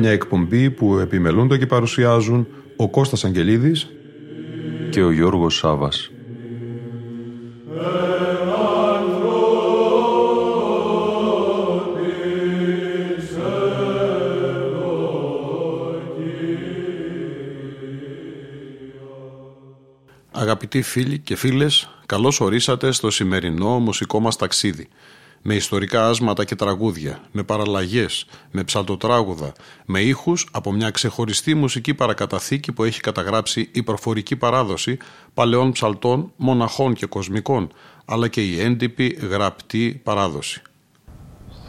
Μια εκπομπή που επιμελούνται και παρουσιάζουν ο Κώστας Αγγελίδης και ο Γιώργος Σάβας. Αγαπητοί φίλοι και φίλες, καλώς ορίσατε στο σημερινό μουσικό μας ταξίδι με ιστορικά άσματα και τραγούδια, με παραλλαγές, με ψαλτοτράγουδα, με ήχους από μια ξεχωριστή μουσική παρακαταθήκη που έχει καταγράψει η προφορική παράδοση παλαιών ψαλτών, μοναχών και κοσμικών, αλλά και η έντυπη γραπτή παράδοση.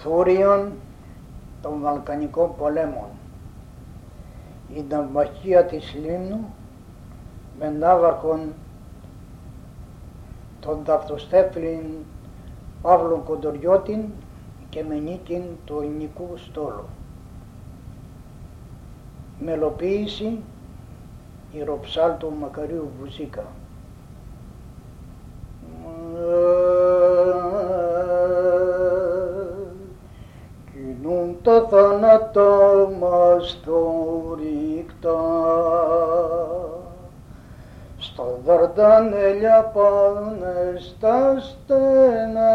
Θούριον των Βαλκανικών πολέμων η ναυμαχία της Λίμνου με ναύαρχον τον Δαυτοστέφλιν Παύλο Κοντοριώτην και με νίκην του ελληνικού στόλου. Μελοποίηση Ηροψάλτου Μακαρίου Βουζίκα. Κινούν τα θάνατά μας ρίχτα στα δαρδανέλια πάνε στα στενά.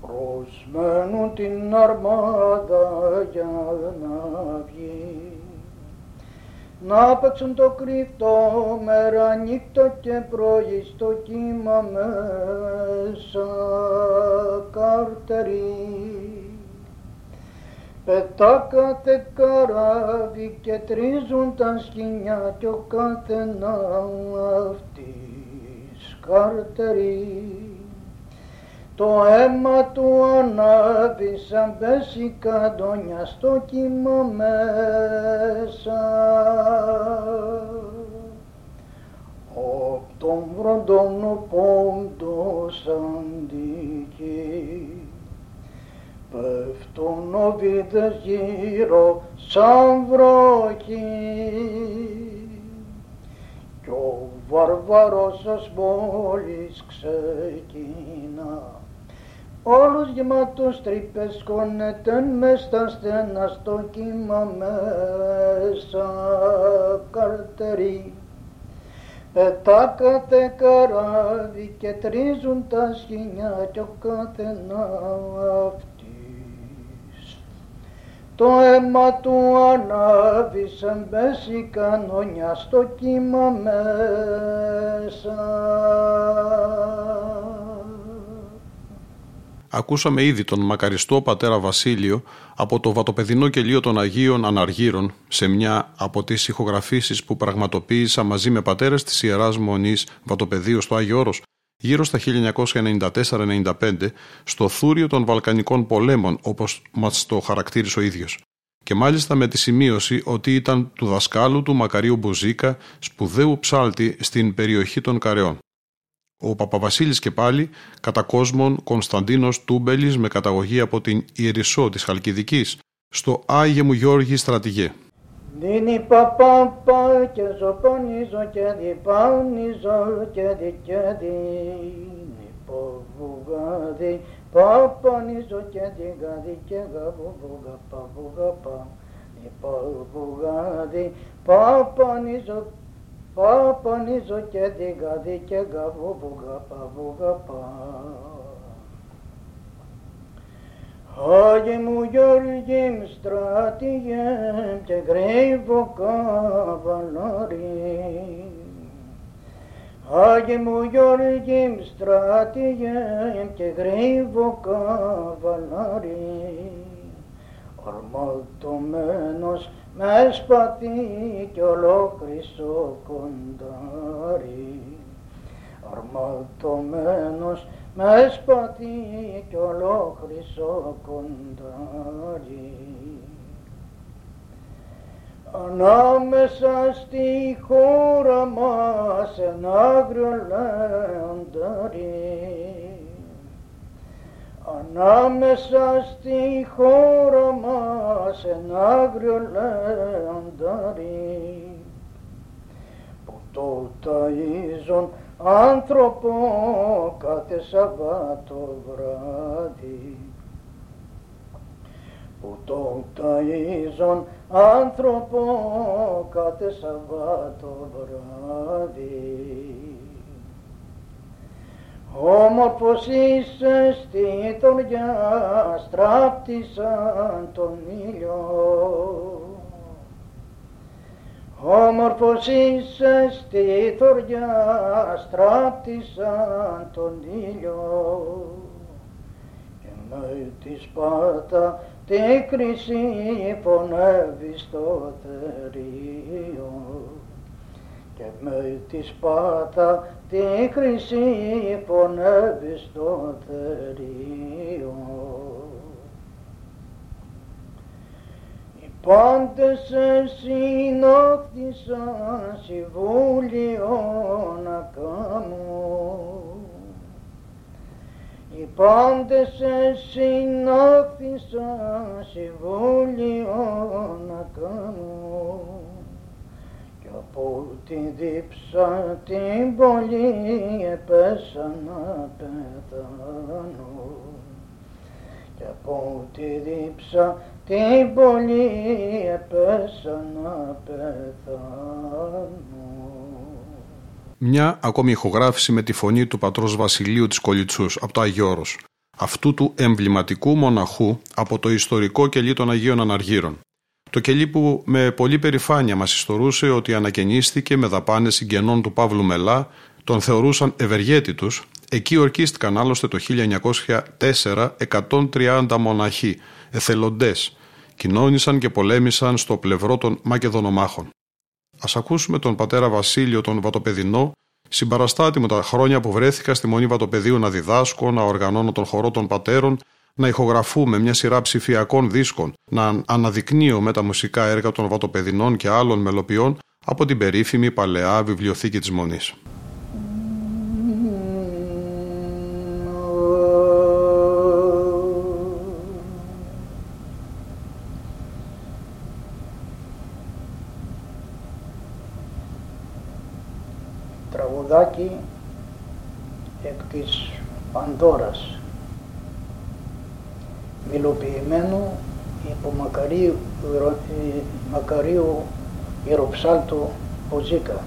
Προσμένουν την αρμάδα για να βγει. Να παίξουν το κρυφτό μέρα νύχτα και πρωί στο κύμα μέσα καρτερί Πετά κάθε καράβι και τρίζουν τα σκηνιά κι ο καθένας αυτής καρτερεί. Το αίμα του ανάβει σαν πέσει καντόνια στο κύμα μέσα. Απ' τον βροντόνο πόντος αντίκει πέφτουν οβίδες γύρω σαν βροχή. Κι ο βαρβαρός σας μόλις ξεκινά. Όλους γεμάτους τρύπες κονέται μες στα στενά στο κύμα μέσα καρτερί. Πετάκατε καράβι και τρίζουν τα σχοινιά κι ο καθένας το αίμα του ανάβει σαν πέσει κανόνια στο κύμα μέσα. Ακούσαμε ήδη τον μακαριστό πατέρα Βασίλειο από το βατοπεδινό κελίο των Αγίων Αναργύρων σε μια από τις ηχογραφήσεις που πραγματοποίησα μαζί με πατέρες της Ιεράς Μονής Βατοπεδίου στο Άγιο Όρος γύρω στα 1994-95 στο θούριο των Βαλκανικών πολέμων όπως μας το χαρακτήρισε ο ίδιος. Και μάλιστα με τη σημείωση ότι ήταν του δασκάλου του Μακαρίου Μπουζίκα, σπουδαίου ψάλτη στην περιοχή των Καρεών. Ο Παπαβασίλης και πάλι, κατά κόσμον Κωνσταντίνος Τούμπελης με καταγωγή από την Ιερισσό της Χαλκιδικής, στο Άγιε μου Γιώργη Στρατηγέ. Δίνει παπάπα και ζωπανίζω και διπάνιζω και δικαιαδίνει ποβουγάδι. Παπανίζω και δικαδί και γαβουγα παβουγα πα. Ποβουγάδι. Παπανίζω παπανίζω και δικαδί και γαβουγα παβουγα πα Άγιε μου Γιώργη μ στράτηγε και γρήγο καβαλάρι. Άγιε μου Γιώργη μ στράτηγε και γρήγο καβαλάρι. Ορμαλτωμένος με σπαθί κι ολόχρυσο κοντάρι. Αρματωμένος μες σπατί κι ολόχρυσο κοντάρι. Ανάμεσα στη χώρα μας ένα άγριο λεοντάρι Ανάμεσα στη χώρα μας ένα άγριο λεοντάρι που το ταΐζον άνθρωπο κάθε Σαββάτο βράδυ. Που το ταΐζον άνθρωπο κάθε Σαββάτο βράδυ. Όμορφος είσαι στη τωριά στράπτησαν τον ήλιο Όμορφος είσαι στη θωριά στράπτησαν τον ήλιο και με τη σπάτα τη κρίση πονεύεις στο θερίο και με τη σπάτα τη χρυσή πονεύεις στο θερίο. Οι πάντες σε συνόχθησαν συμβούλιο να κάνουν οι πάντες σε συνόχθησαν συμβούλιο να κάνουν από τη δίψα την πολύ έπεσα να πεθάνω. Και από τη δίψα την πολύ έπεσα να πεθάνω. Μια ακόμη ηχογράφηση με τη φωνή του πατρός Βασιλείου της Κολιτσούς από το Αγιώρος, αυτού του εμβληματικού μοναχού από το ιστορικό κελί των Αγίων Αναργύρων. Το κελί που με πολύ περηφάνεια μας ιστορούσε ότι ανακαινίστηκε με δαπάνες συγγενών του Παύλου Μελά, τον θεωρούσαν ευεργέτητους, εκεί ορκίστηκαν άλλωστε το 1904 130 μοναχοί, εθελοντές, κοινώνησαν και πολέμησαν στο πλευρό των Μακεδονομάχων. Ας ακούσουμε τον πατέρα Βασίλειο τον Βατοπεδινό, συμπαραστάτη μου τα χρόνια που βρέθηκα στη Μονή Βατοπεδίου να διδάσκω, να οργανώνω τον χορό των πατέρων να ηχογραφούμε μια σειρά ψηφιακών δίσκων, να αναδεικνύω με τα μουσικά έργα των βατοπεδινών και άλλων μελοποιών από την περίφημη παλαιά βιβλιοθήκη της Μονής. Πανδώρας υλοποιημένου υπό Μακαρίου, ε, Μακαρίου Ιεροψάλτου Ποζίκα.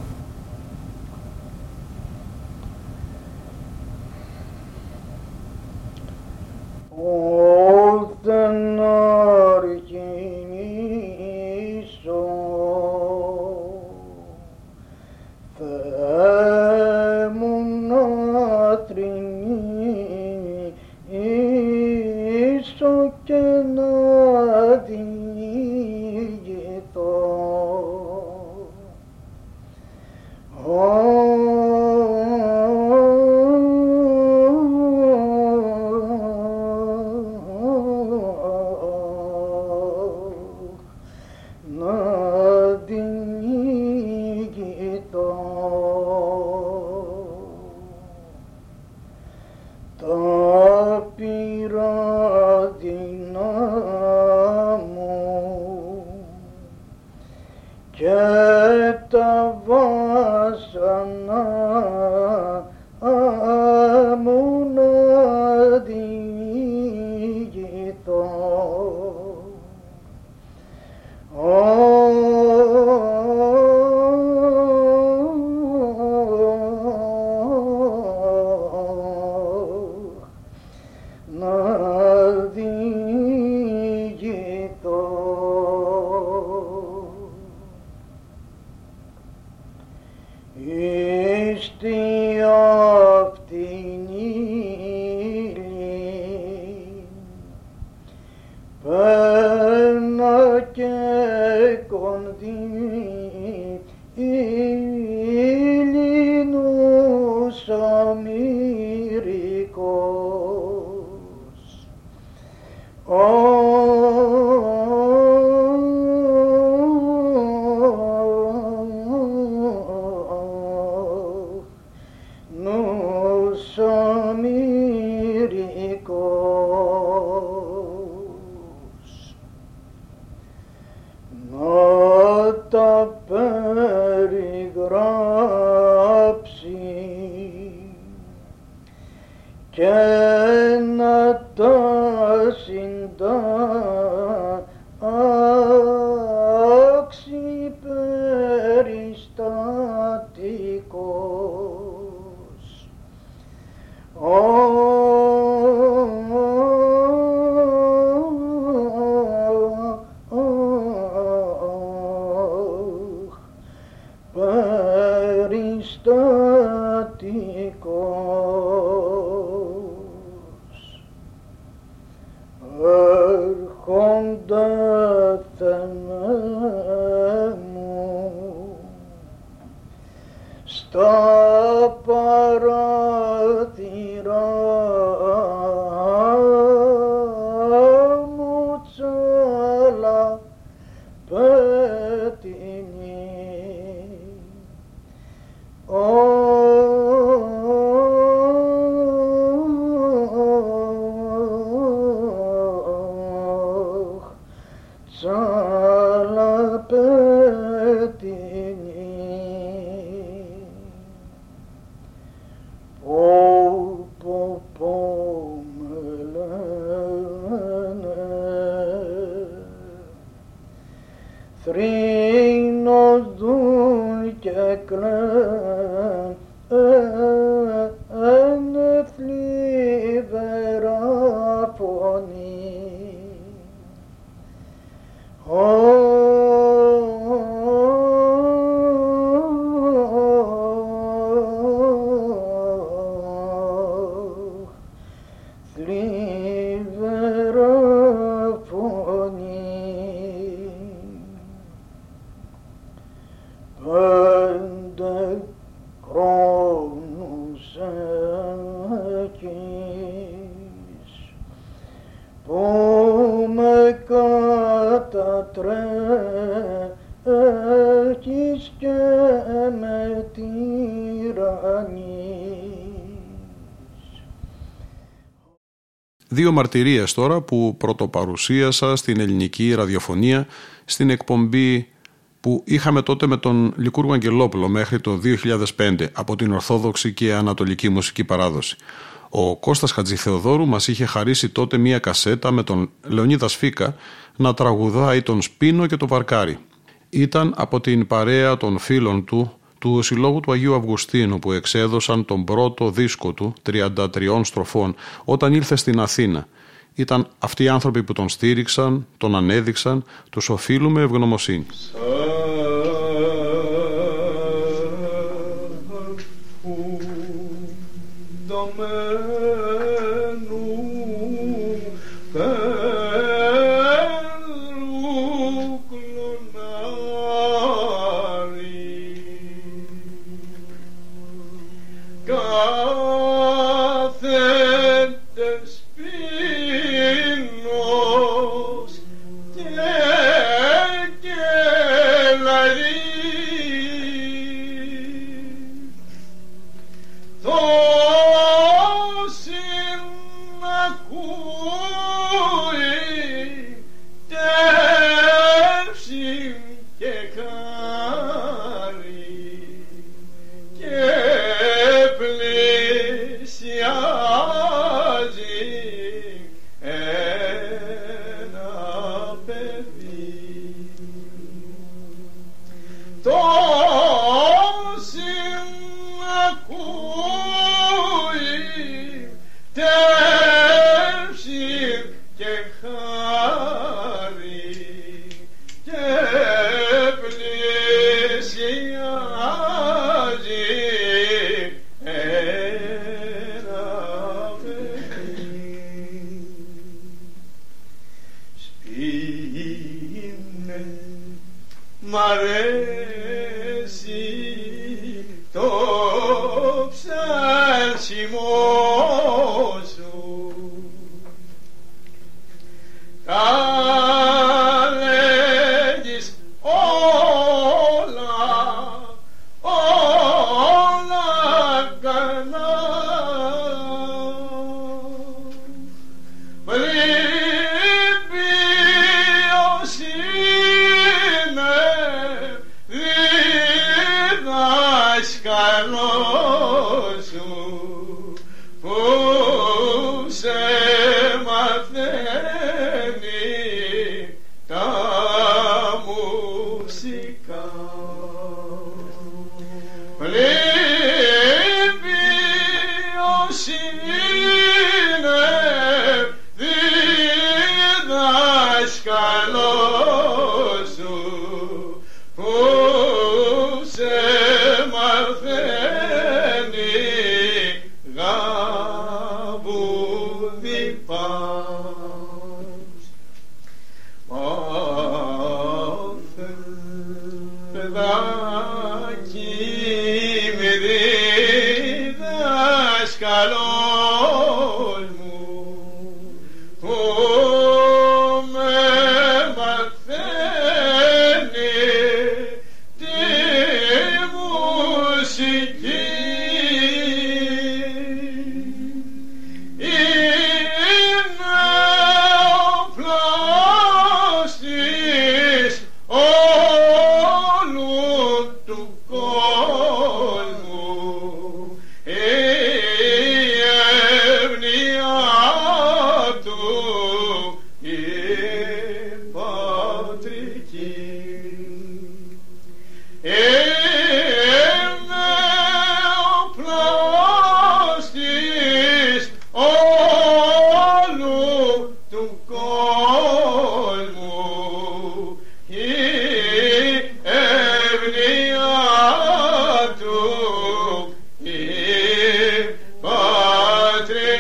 Δύο μαρτυρίες τώρα που πρωτοπαρουσίασα στην ελληνική ραδιοφωνία στην εκπομπή που είχαμε τότε με τον Λικούργο Αγγελόπουλο μέχρι το 2005 από την Ορθόδοξη και Ανατολική Μουσική Παράδοση. Ο Κώστας Χατζηθεοδόρου μας είχε χαρίσει τότε μία κασέτα με τον Λεωνίδα Σφίκα να τραγουδάει τον Σπίνο και τον Βαρκάρι. Ήταν από την παρέα των φίλων του του Συλλόγου του Αγίου Αυγουστίνου που εξέδωσαν τον πρώτο δίσκο του 33 στροφών όταν ήλθε στην Αθήνα. Ήταν αυτοί οι άνθρωποι που τον στήριξαν, τον ανέδειξαν, τους οφείλουμε ευγνωμοσύνη.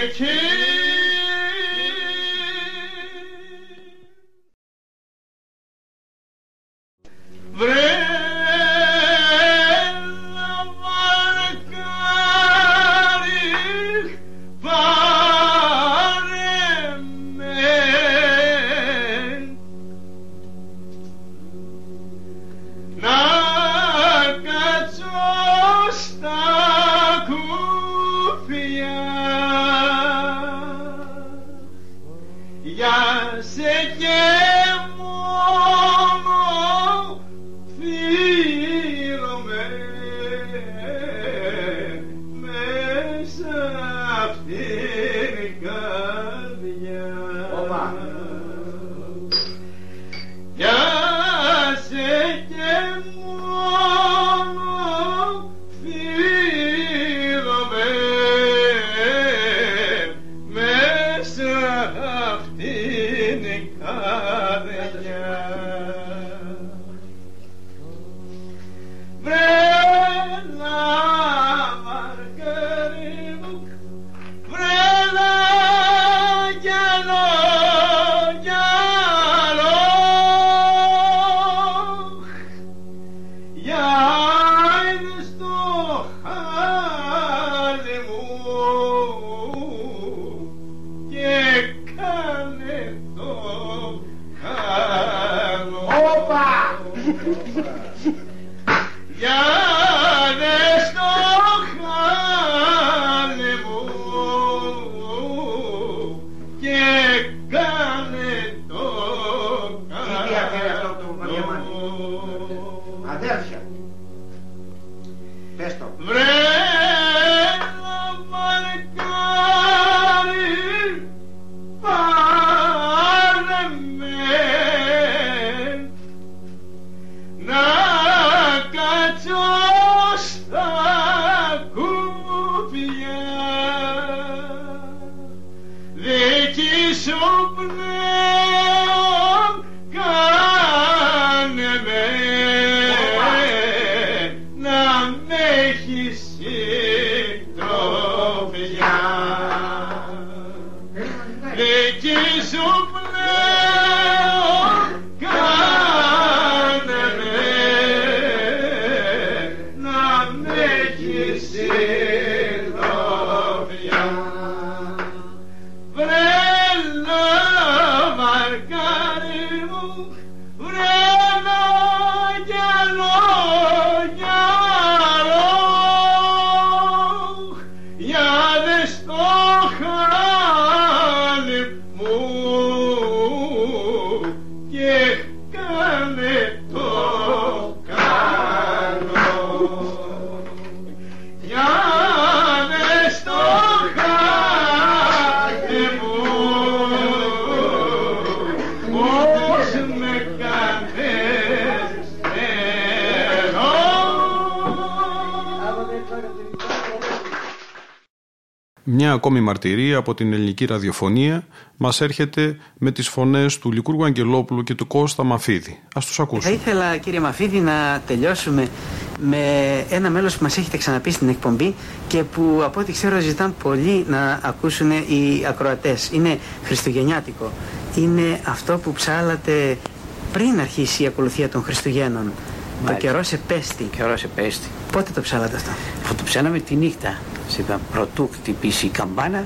Richie! Πες το. Ακόμη μαρτυρία από την ελληνική ραδιοφωνία μας έρχεται με τις φωνές του Λικούργου Αγγελόπουλου και του Κώστα Μαφίδη. Ας τους ακούσουμε. Θα ήθελα κύριε Μαφίδη να τελειώσουμε με ένα μέλος που μας έχετε ξαναπεί στην εκπομπή και που από ό,τι ξέρω ζητάνε πολύ να ακούσουν οι ακροατές. Είναι χριστουγεννιάτικο. Είναι αυτό που ψάλατε πριν αρχίσει η ακολουθία των Χριστουγέννων. Το καιρό σε πέστη. Καιρό σε πέστη. Πότε το ψάλατε αυτό; Αυτό το ψάλαμε τη νύχτα. Σε είπα πρωτού χτυπήσει η καμπάνα,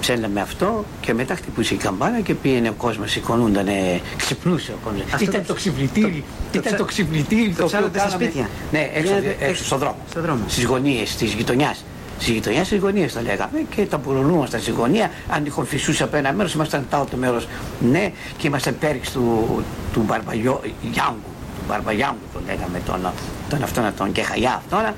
ψέλαμε αυτό και μετά χτυπούσε η καμπάνα και πήγαινε ο κόσμος, σηκωνούντανε, ξυπνούσε ο κόσμος. Αυτό Ήταν το- το ξυπνητήρι. το- Ήταν το το ξυπνητήρι. το ψάλατε στα σπίτια. Ναι, έξω, Πήγαινατε έξω στον δρόμο. στον δρόμο. Στις γωνίες της γειτονιάς. Στις γειτονιάς, στις γωνίες τα λέγαμε και τα πουρολούμασταν στη γωνία. Αν τυχόν φυσούσε από ένα μέρος, ήμασταν τα άλλο μέρος. Ναι, και ήμασταν πέριξ του, του Μπαρμπαγιό Γιάνγκου. Του Μπαρμπαγιάνγκου το λέγαμε τον, τον αυτόν τον Κεχαγιά αυτόν.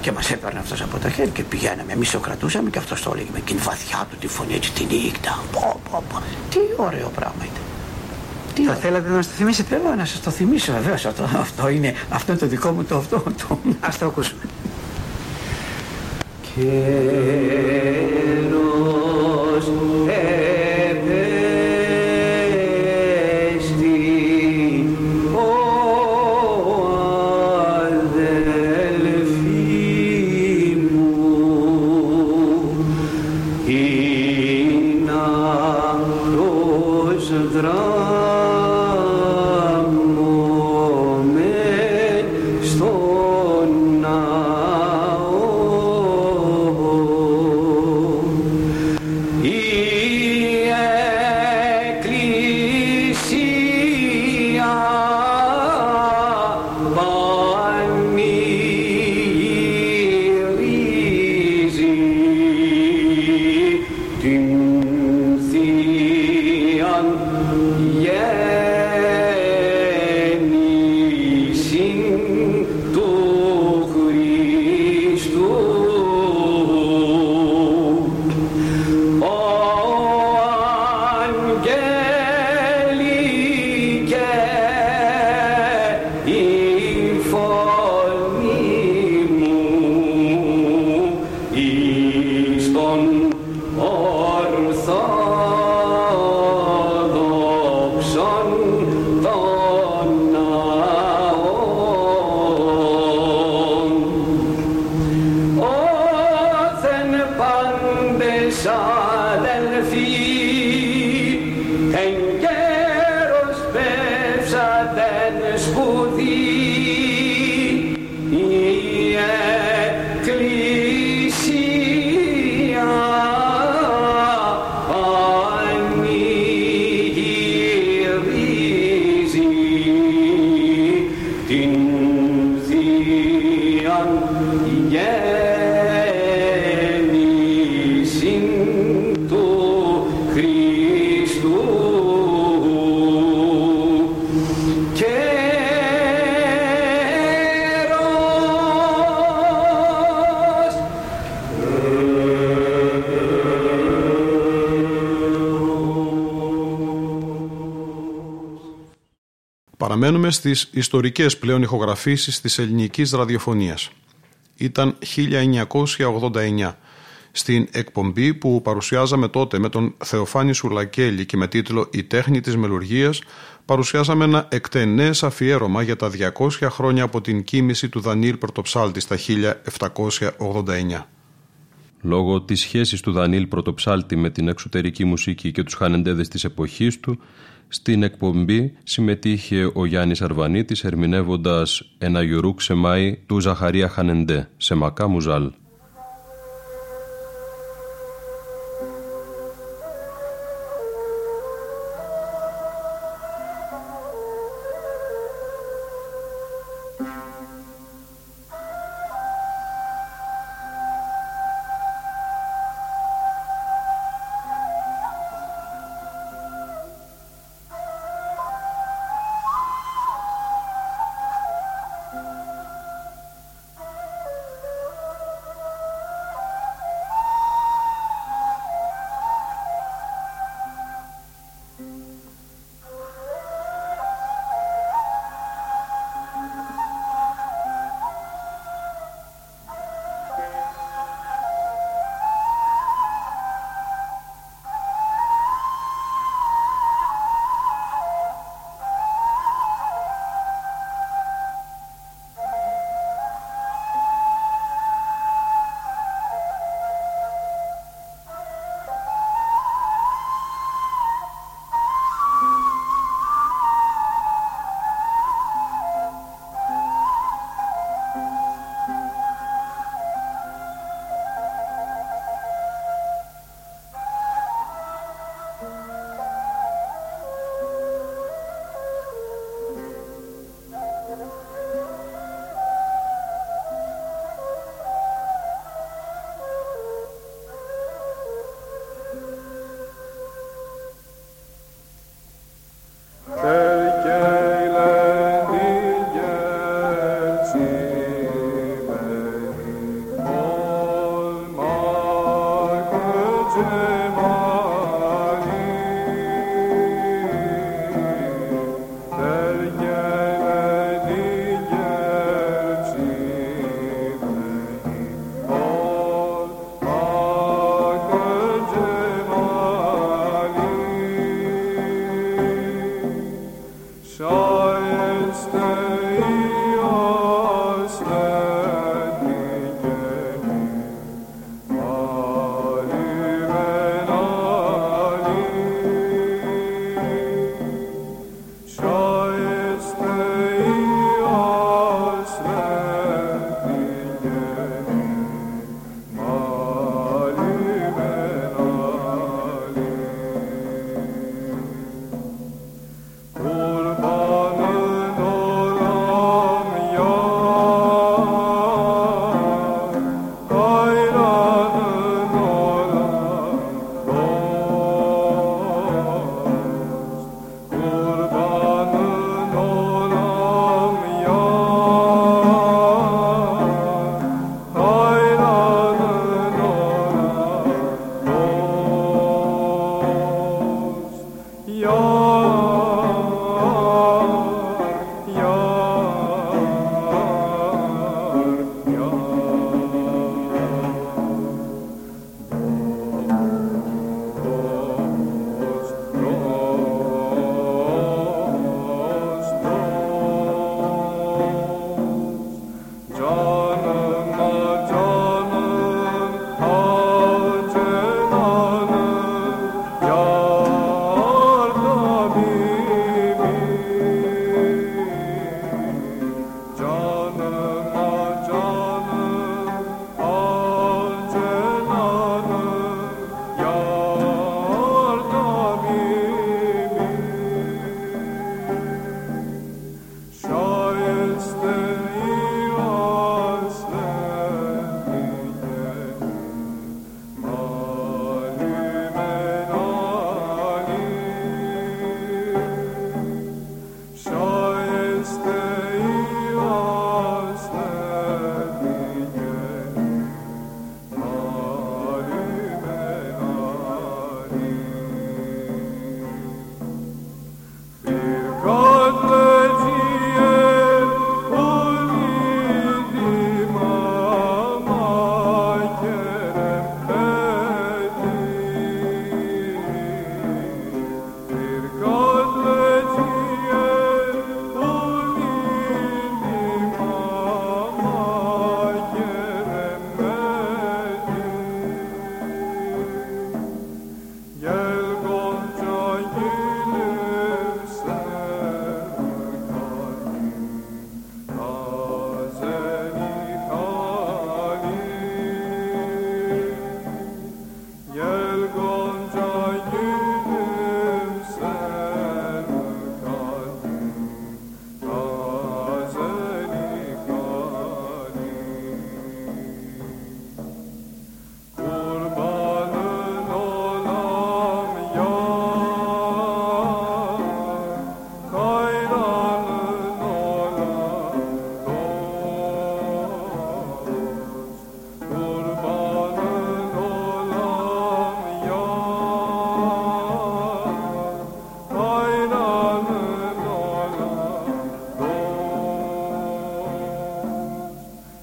Και μας έπαιρνε αυτός από τα χέρια και πηγαίναμε. Εμείς το κρατούσαμε και αυτός το έλεγε με εκείνη βαθιά του τη φωνή έτσι τη νύχτα. Πω, πω, πω. Τι ωραίο πράγμα ήταν. Τι Θα ωραίο. θέλατε να μας το θυμίσετε; Θέλω να σας το θυμίσω βεβαίως αυτό, αυτό, είναι, αυτό είναι το δικό μου το αυτό. Το, Ας το ακούσουμε. Καιρός στις ιστορικές πλέον ηχογραφήσεις της ελληνικής ραδιοφωνίας. Ήταν 1989. Στην εκπομπή που παρουσιάζαμε τότε με τον Θεοφάνη Σουλακέλη και με τίτλο «Η τέχνη της μελουργίας» παρουσιάσαμε ένα εκτενές αφιέρωμα για τα 200 χρόνια από την κίνηση του Δανίλ Πρωτοψάλτη στα 1789. Λόγω της σχέσης του Δανίλ Πρωτοψάλτη με την εξωτερική μουσική και τους χανεντέδες της εποχής του, στην εκπομπή συμμετείχε ο Γιάννης Αρβανίτης ερμηνεύοντας ένα γιουρούκ σε μάη του Ζαχαρία Χανεντέ, σε μακά μουζάλ.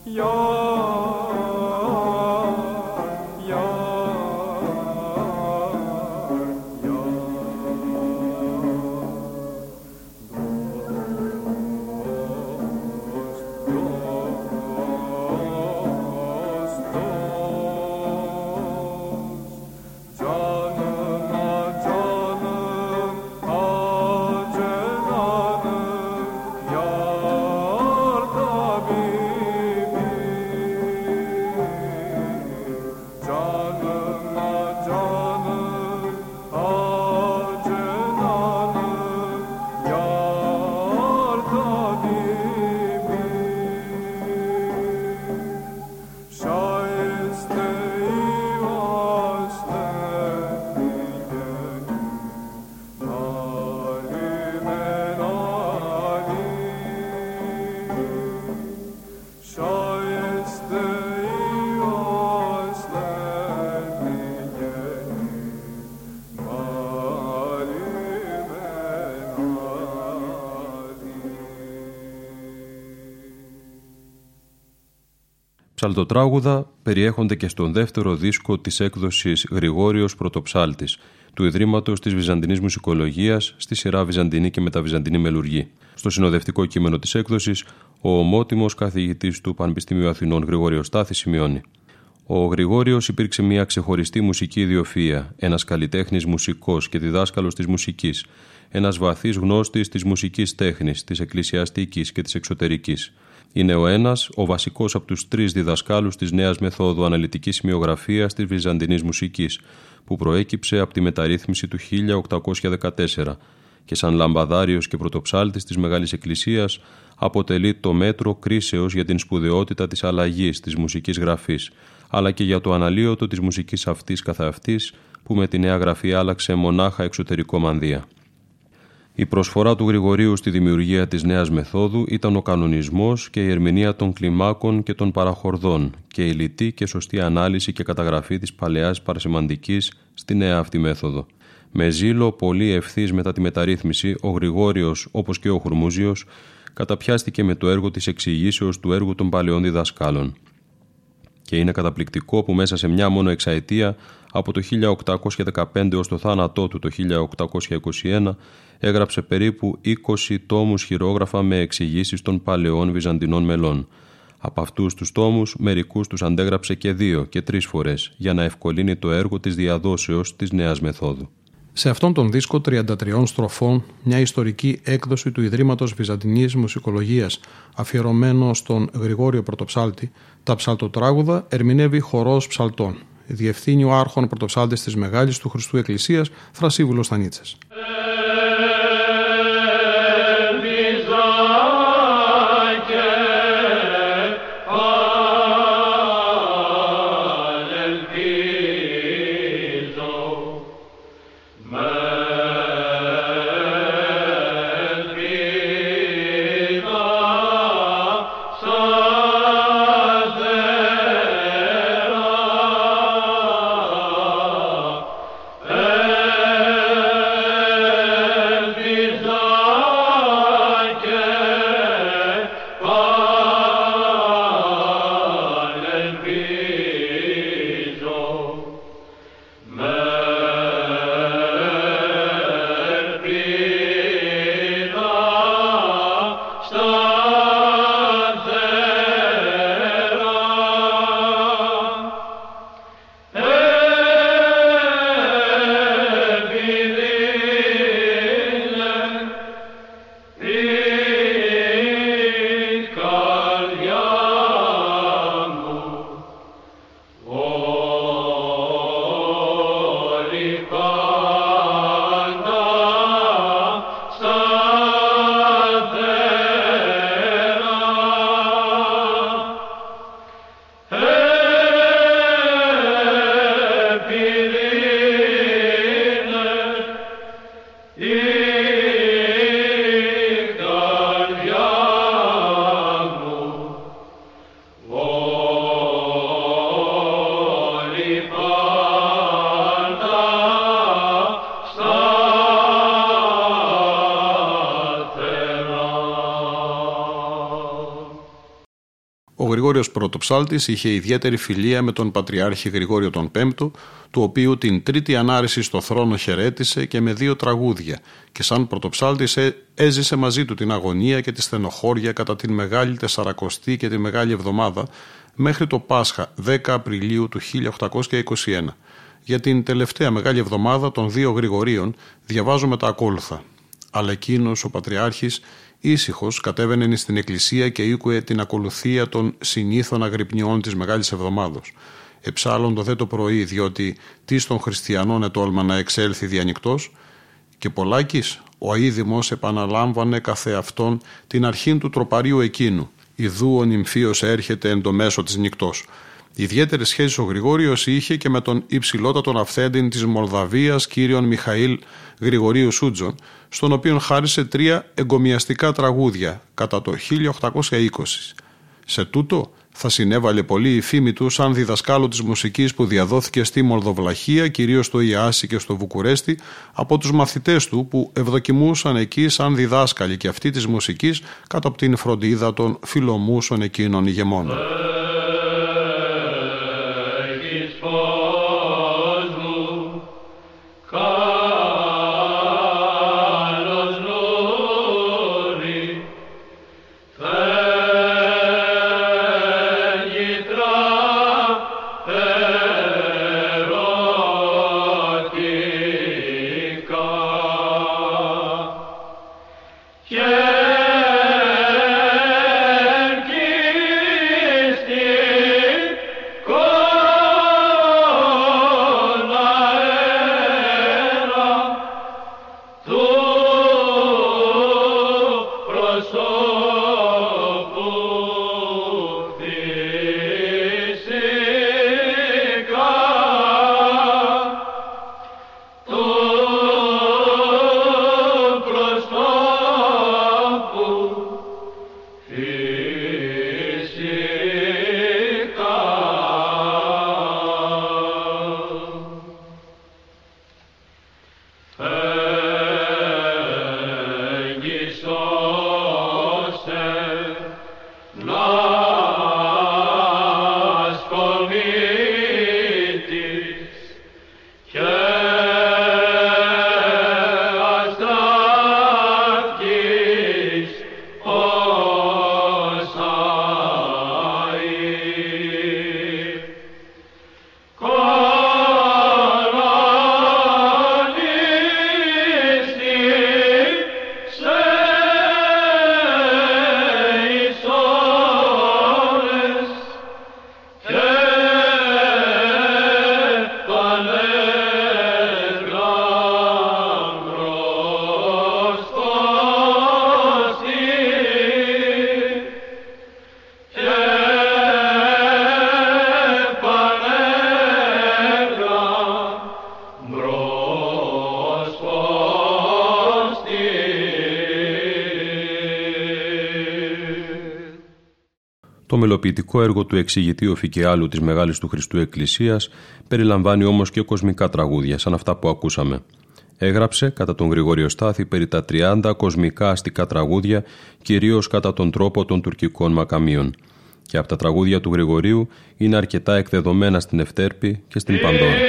Yo. Ψαλτοτράγουδα περιέχονται και στον δεύτερο δίσκο της έκδοσης Γρηγόριος Πρωτοψάλτης του Ιδρύματος της Βυζαντινής Μουσικολογίας στη σειρά Βυζαντινή και Μεταβυζαντινή Μελουργή. Στο συνοδευτικό κείμενο της έκδοσης, ο ομότιμος καθηγητής του Πανεπιστημίου Αθηνών Γρηγόριος Στάθη σημειώνει ο Γρηγόριος υπήρξε μια ξεχωριστή μουσική ιδιοφυα, ένας καλλιτέχνης μουσικός και διδάσκαλος της μουσικής, ένας βαθύς γνώστης της μουσικής τέχνης, της εκκλησιαστικής και της εξωτερικής. Είναι ο ένας, ο βασικός από τους τρεις διδασκάλους της νέας μεθόδου αναλυτικής σημειογραφίας της βυζαντινής μουσικής, που προέκυψε από τη μεταρρύθμιση του 1814 και σαν λαμπαδάριος και πρωτοψάλτης της Μεγάλης Εκκλησίας αποτελεί το μέτρο κρίσεως για την σπουδαιότητα της αλλαγής της μουσικής γραφής, αλλά και για το αναλύωτο της μουσικής αυτής καθ' αυτής, που με τη νέα γραφή άλλαξε μονάχα εξωτερικό μανδύα. Η προσφορά του Γρηγορίου στη δημιουργία της νέας μεθόδου ήταν ο κανονισμός και η ερμηνεία των κλιμάκων και των παραχορδών και η λιτή και σωστή ανάλυση και καταγραφή της παλαιάς παρασημαντικής στη νέα αυτή μέθοδο. Με ζήλο πολύ ευθύς μετά τη μεταρρύθμιση, ο Γρηγόριος, όπως και ο Χουρμούζιος, καταπιάστηκε με το έργο της εξηγήσεως του έργου των παλαιών διδασκάλων. Και είναι καταπληκτικό που μέσα σε μια μόνο εξαετία, από το 1815 ως το θάνατό του το 1821, έγραψε περίπου 20 τόμους χειρόγραφα με εξηγήσεις των παλαιών Βυζαντινών μελών. Από αυτούς τους τόμους, μερικούς τους αντέγραψε και δύο και τρεις φορές, για να ευκολύνει το έργο της διαδόσεως της νέας μεθόδου. Σε αυτόν τον δίσκο 33 στροφών, μια ιστορική έκδοση του Ιδρύματος Βυζαντινής Μουσικολογίας αφιερωμένο στον Γρηγόριο Πρωτοψάλτη, τα ψαλτοτράγουδα ερμηνεύει χορός ψαλτών. Διευθύνει ο άρχον πρωτοψάλτης της Μεγάλης του Χριστού Εκκλησίας, Θρασίβουλος Στανίτσες. Πρωτοψάλτης είχε ιδιαίτερη φιλία με τον Πατριάρχη Γρηγόριο τον Πέμπτο, του οποίου την τρίτη ανάρρηση στο θρόνο χαιρέτησε και με δύο τραγούδια και σαν Πρωτοψάλτης έζησε μαζί του την αγωνία και τη στενοχώρια κατά την Μεγάλη Τεσσαρακοστή και τη Μεγάλη Εβδομάδα μέχρι το Πάσχα 10 Απριλίου του 1821. Για την τελευταία Μεγάλη Εβδομάδα των δύο Γρηγορίων διαβάζουμε τα ακόλουθα. Αλλά εκείνος ο Πατριάρχης ήσυχος κατέβαινε στην εκκλησία και ήκουε την ακολουθία των συνήθων αγρυπνιών της Μεγάλης Εβδομάδος. Εψάλλοντο δε το πρωί, διότι τι των χριστιανών ετόλμα να εξέλθει διανυκτός, και πολλάκης ο αίδημος επαναλάμβανε καθεαυτόν την αρχήν του τροπαρίου εκείνου. Ιδού ο νυμφίος έρχεται εν το μέσο της νυχτός. Ιδιαίτερε σχέσει ο Γρηγόριος είχε και με τον υψηλότατον αυθέντην της Μολδαβίας, κύριον Μιχαήλ Γρηγορίου Σούτζον, στον οποίο χάρισε τρία εγκομιαστικά τραγούδια κατά το 1820. Σε τούτο θα συνέβαλε πολύ η φήμη του σαν διδασκάλο της μουσικής που διαδόθηκε στη Μολδοβλαχία, κυρίως στο Ιάσι και στο Βουκουρέστι, από τους μαθητές του που ευδοκιμούσαν εκεί σαν διδάσκαλοι και αυτή της μουσικής κατά από την φροντίδα των φιλομούσων εκείνων ηγεμών. Το μελοποιητικό έργο του εξηγητή Φικιάλου της Μεγάλης του Χριστού Εκκλησίας περιλαμβάνει όμως και κοσμικά τραγούδια σαν αυτά που ακούσαμε. Έγραψε κατά τον Γρηγόριο Στάθη περί τα 30 κοσμικά αστικά τραγούδια, κυρίως κατά τον τρόπο των τουρκικών μακαμίων. Και από τα τραγούδια του Γρηγορίου είναι αρκετά εκδεδομένα στην Ευτέρπη και στην Πανδώρα.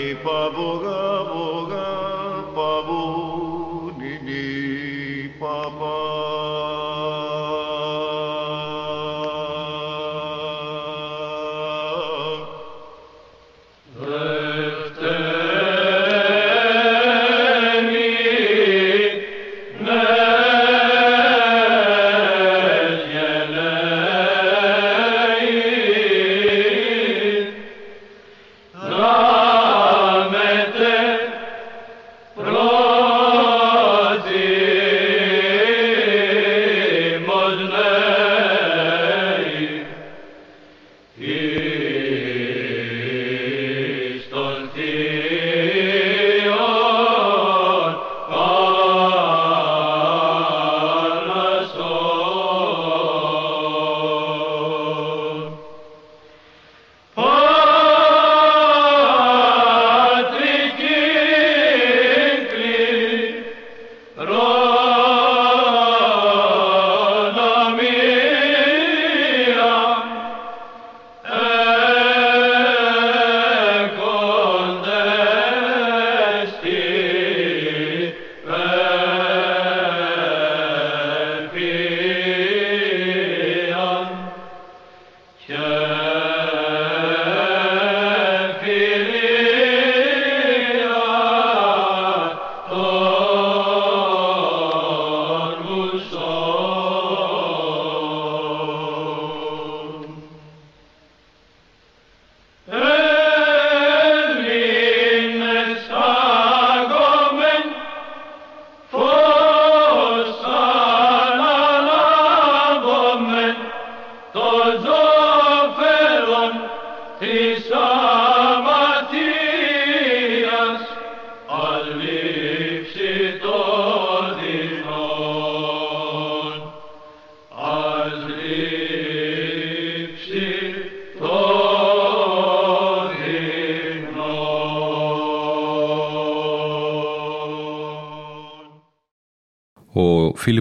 Di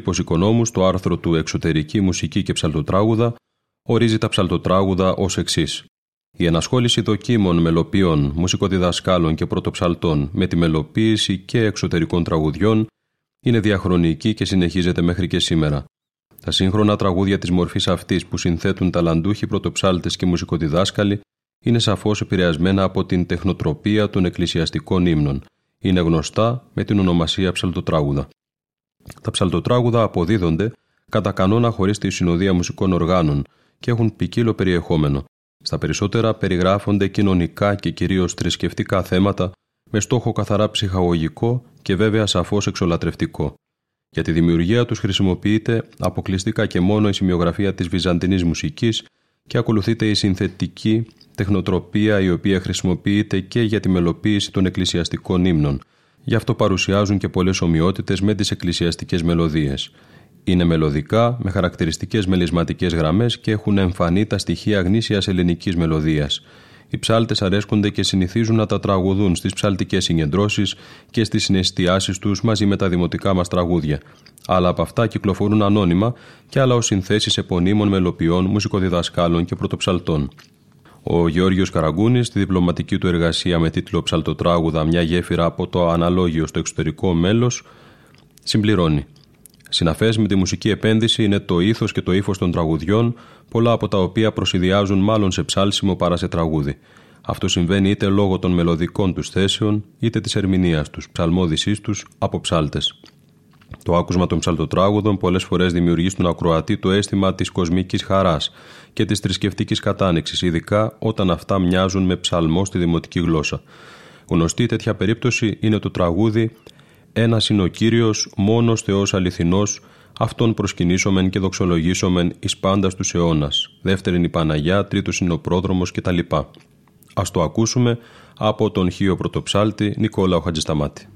Ο Φίλιππος Οικονόμους στο άρθρο του «Εξωτερική μουσική και ψαλτοτράγουδα» ορίζει τα ψαλτοτράγουδα ως εξής. Η ενασχόληση δοκίμων μελοποιών, μουσικοδιδασκάλων και πρωτοψαλτών με τη μελοποίηση και εξωτερικών τραγουδιών είναι διαχρονική και συνεχίζεται μέχρι και σήμερα. Τα σύγχρονα τραγούδια της μορφής αυτής που συνθέτουν ταλαντούχοι πρωτοψάλτες και μουσικοδιδάσκαλοι είναι σαφώς επηρεασμένα από την τεχνοτροπία των εκκλησιαστικών ύμνων. Είναι γνωστά με την ονομασία ψαλτοτράγουδα. Τα ψαλτοτράγουδα αποδίδονται κατά κανόνα χωρίς τη συνοδεία μουσικών οργάνων και έχουν ποικίλο περιεχόμενο. Στα περισσότερα περιγράφονται κοινωνικά και κυρίως θρησκευτικά θέματα με στόχο καθαρά ψυχαγωγικό και βέβαια σαφώς εξολατρευτικό. Για τη δημιουργία τους χρησιμοποιείται αποκλειστικά και μόνο η σημειογραφία της βυζαντινής μουσικής και ακολουθείται η συνθετική τεχνοτροπία η οποία χρησιμοποιείται και για τη μελοποίηση των εκκλησιαστικών ύμνων. Γι' αυτό παρουσιάζουν και πολλές ομοιότητες με τις εκκλησιαστικές μελωδίες. Είναι μελωδικά, με χαρακτηριστικές μελισματικέ γραμμές και έχουν εμφανεί τα στοιχεία γνήσιας ελληνικής μελωδίας. Οι ψάλτες αρέσκονται και συνηθίζουν να τα τραγουδούν στις ψαλτικές συγκεντρώσεις και στις συναισθιάσεις τους μαζί με τα δημοτικά μας τραγούδια. Άλλα από αυτά κυκλοφορούν ανώνυμα και άλλα ως συνθέσεις επωνύμων μελοποιών, μουσικοδιδασκάλων και πρωτοψαλτών. Ο Γεώργιο Καραγκούνης, στη διπλωματική του εργασία με τίτλο Ψαλτοτράγουδα, μια γέφυρα από το αναλόγιο στο εξωτερικό μέλος, συμπληρώνει. Συναφές με τη μουσική επένδυση είναι το ήθος και το ύφος των τραγουδιών, πολλά από τα οποία προσυδειάζουν μάλλον σε ψάλσιμο παρά σε τραγούδι. Αυτό συμβαίνει είτε λόγω των μελωδικών τους θέσεων, είτε της ερμηνείας τους, ψαλμόδησής τους από ψάλτες. Το άκουσμα των ψαλτοτράγουδων πολλές φορές δημιουργεί στον ακροατή το αίσθημα της κοσμικής χαράς και της θρησκευτικής κατάνοιξης, ειδικά όταν αυτά μοιάζουν με ψαλμό στη δημοτική γλώσσα. Γνωστή τέτοια περίπτωση είναι το τραγούδι Ένας είναι ο κύριος, μόνος Θεός αληθινός, αυτόν προσκυνήσομεν και δοξολογήσομεν εις πάντας τους αιώνας. Δεύτερην η Παναγιά, τρίτος είναι ο πρόδρομος κτλ. Α το ακούσουμε από τον Χίο Πρωτοψάλτη Νικόλαο Χατζησταμάτη.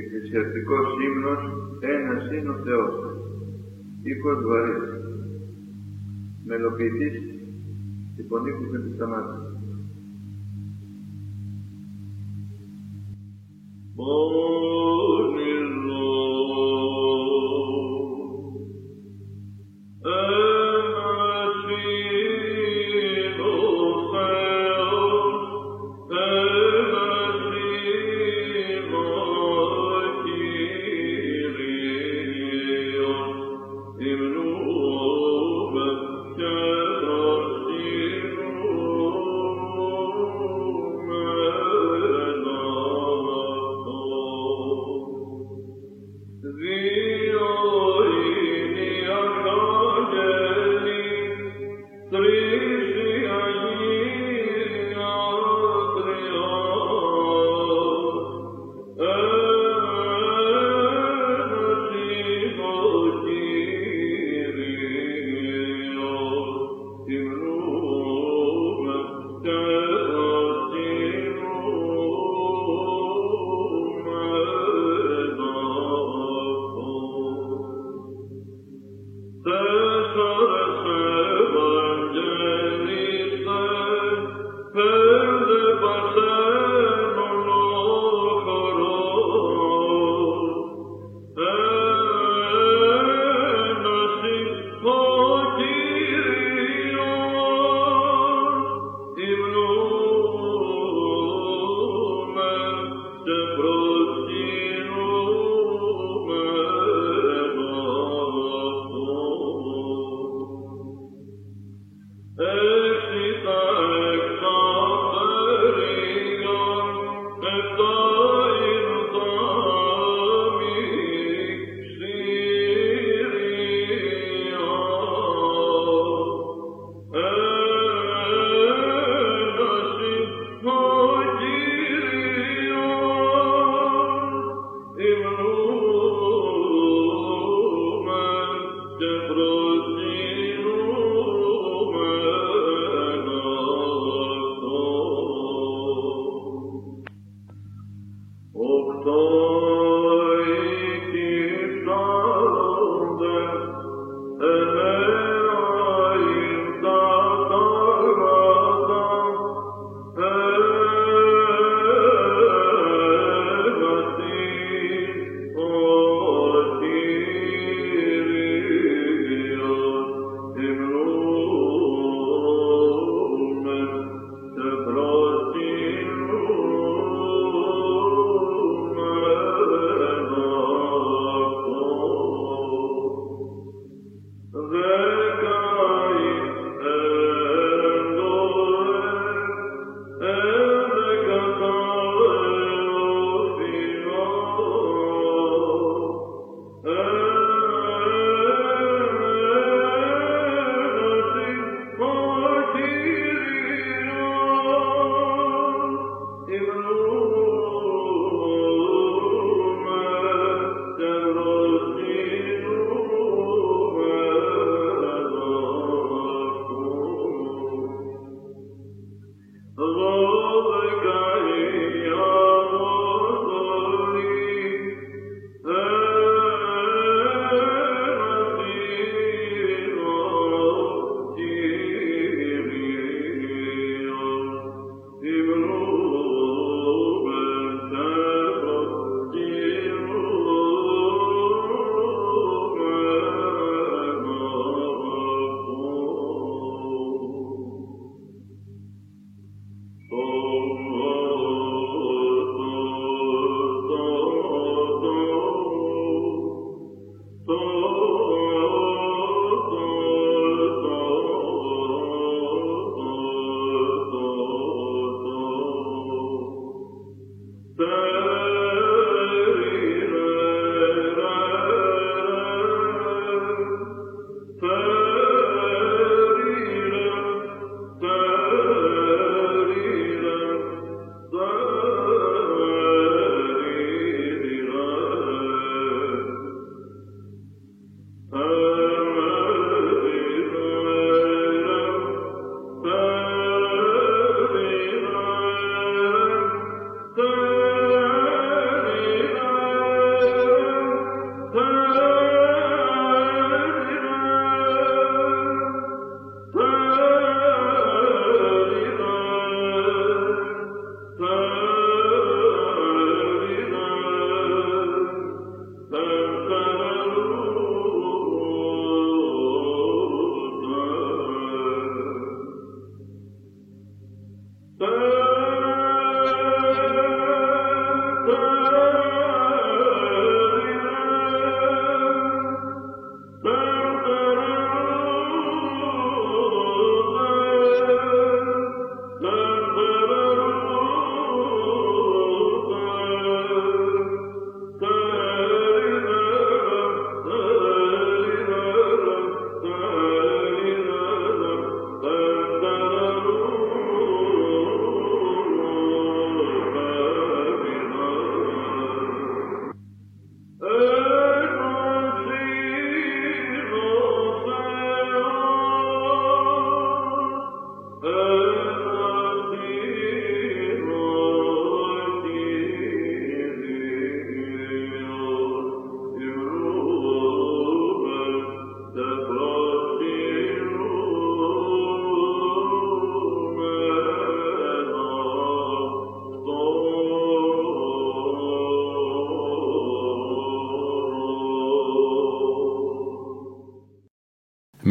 Εκκλησιαστικός ύμνος, ένας είναι ο Θεός. Οίκος βαρύς. Μελοποιητής, υπονίκους με τη σταμάτη. Oh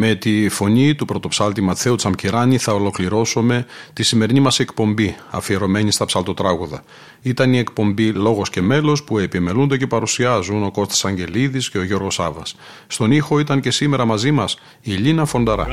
Με τη φωνή του πρωτοψάλτη Ματθαίου Τσαμκυράνη θα ολοκληρώσουμε τη σημερινή μας εκπομπή αφιερωμένη στα ψαλτοτράγουδα. Ήταν η εκπομπή «Λόγος και μέλος» που επιμελούνται και παρουσιάζουν ο Κώστας Αγγελίδης και ο Γιώργος Σάβας. Στον ήχο ήταν και σήμερα μαζί μας η Λίνα Φονταρά.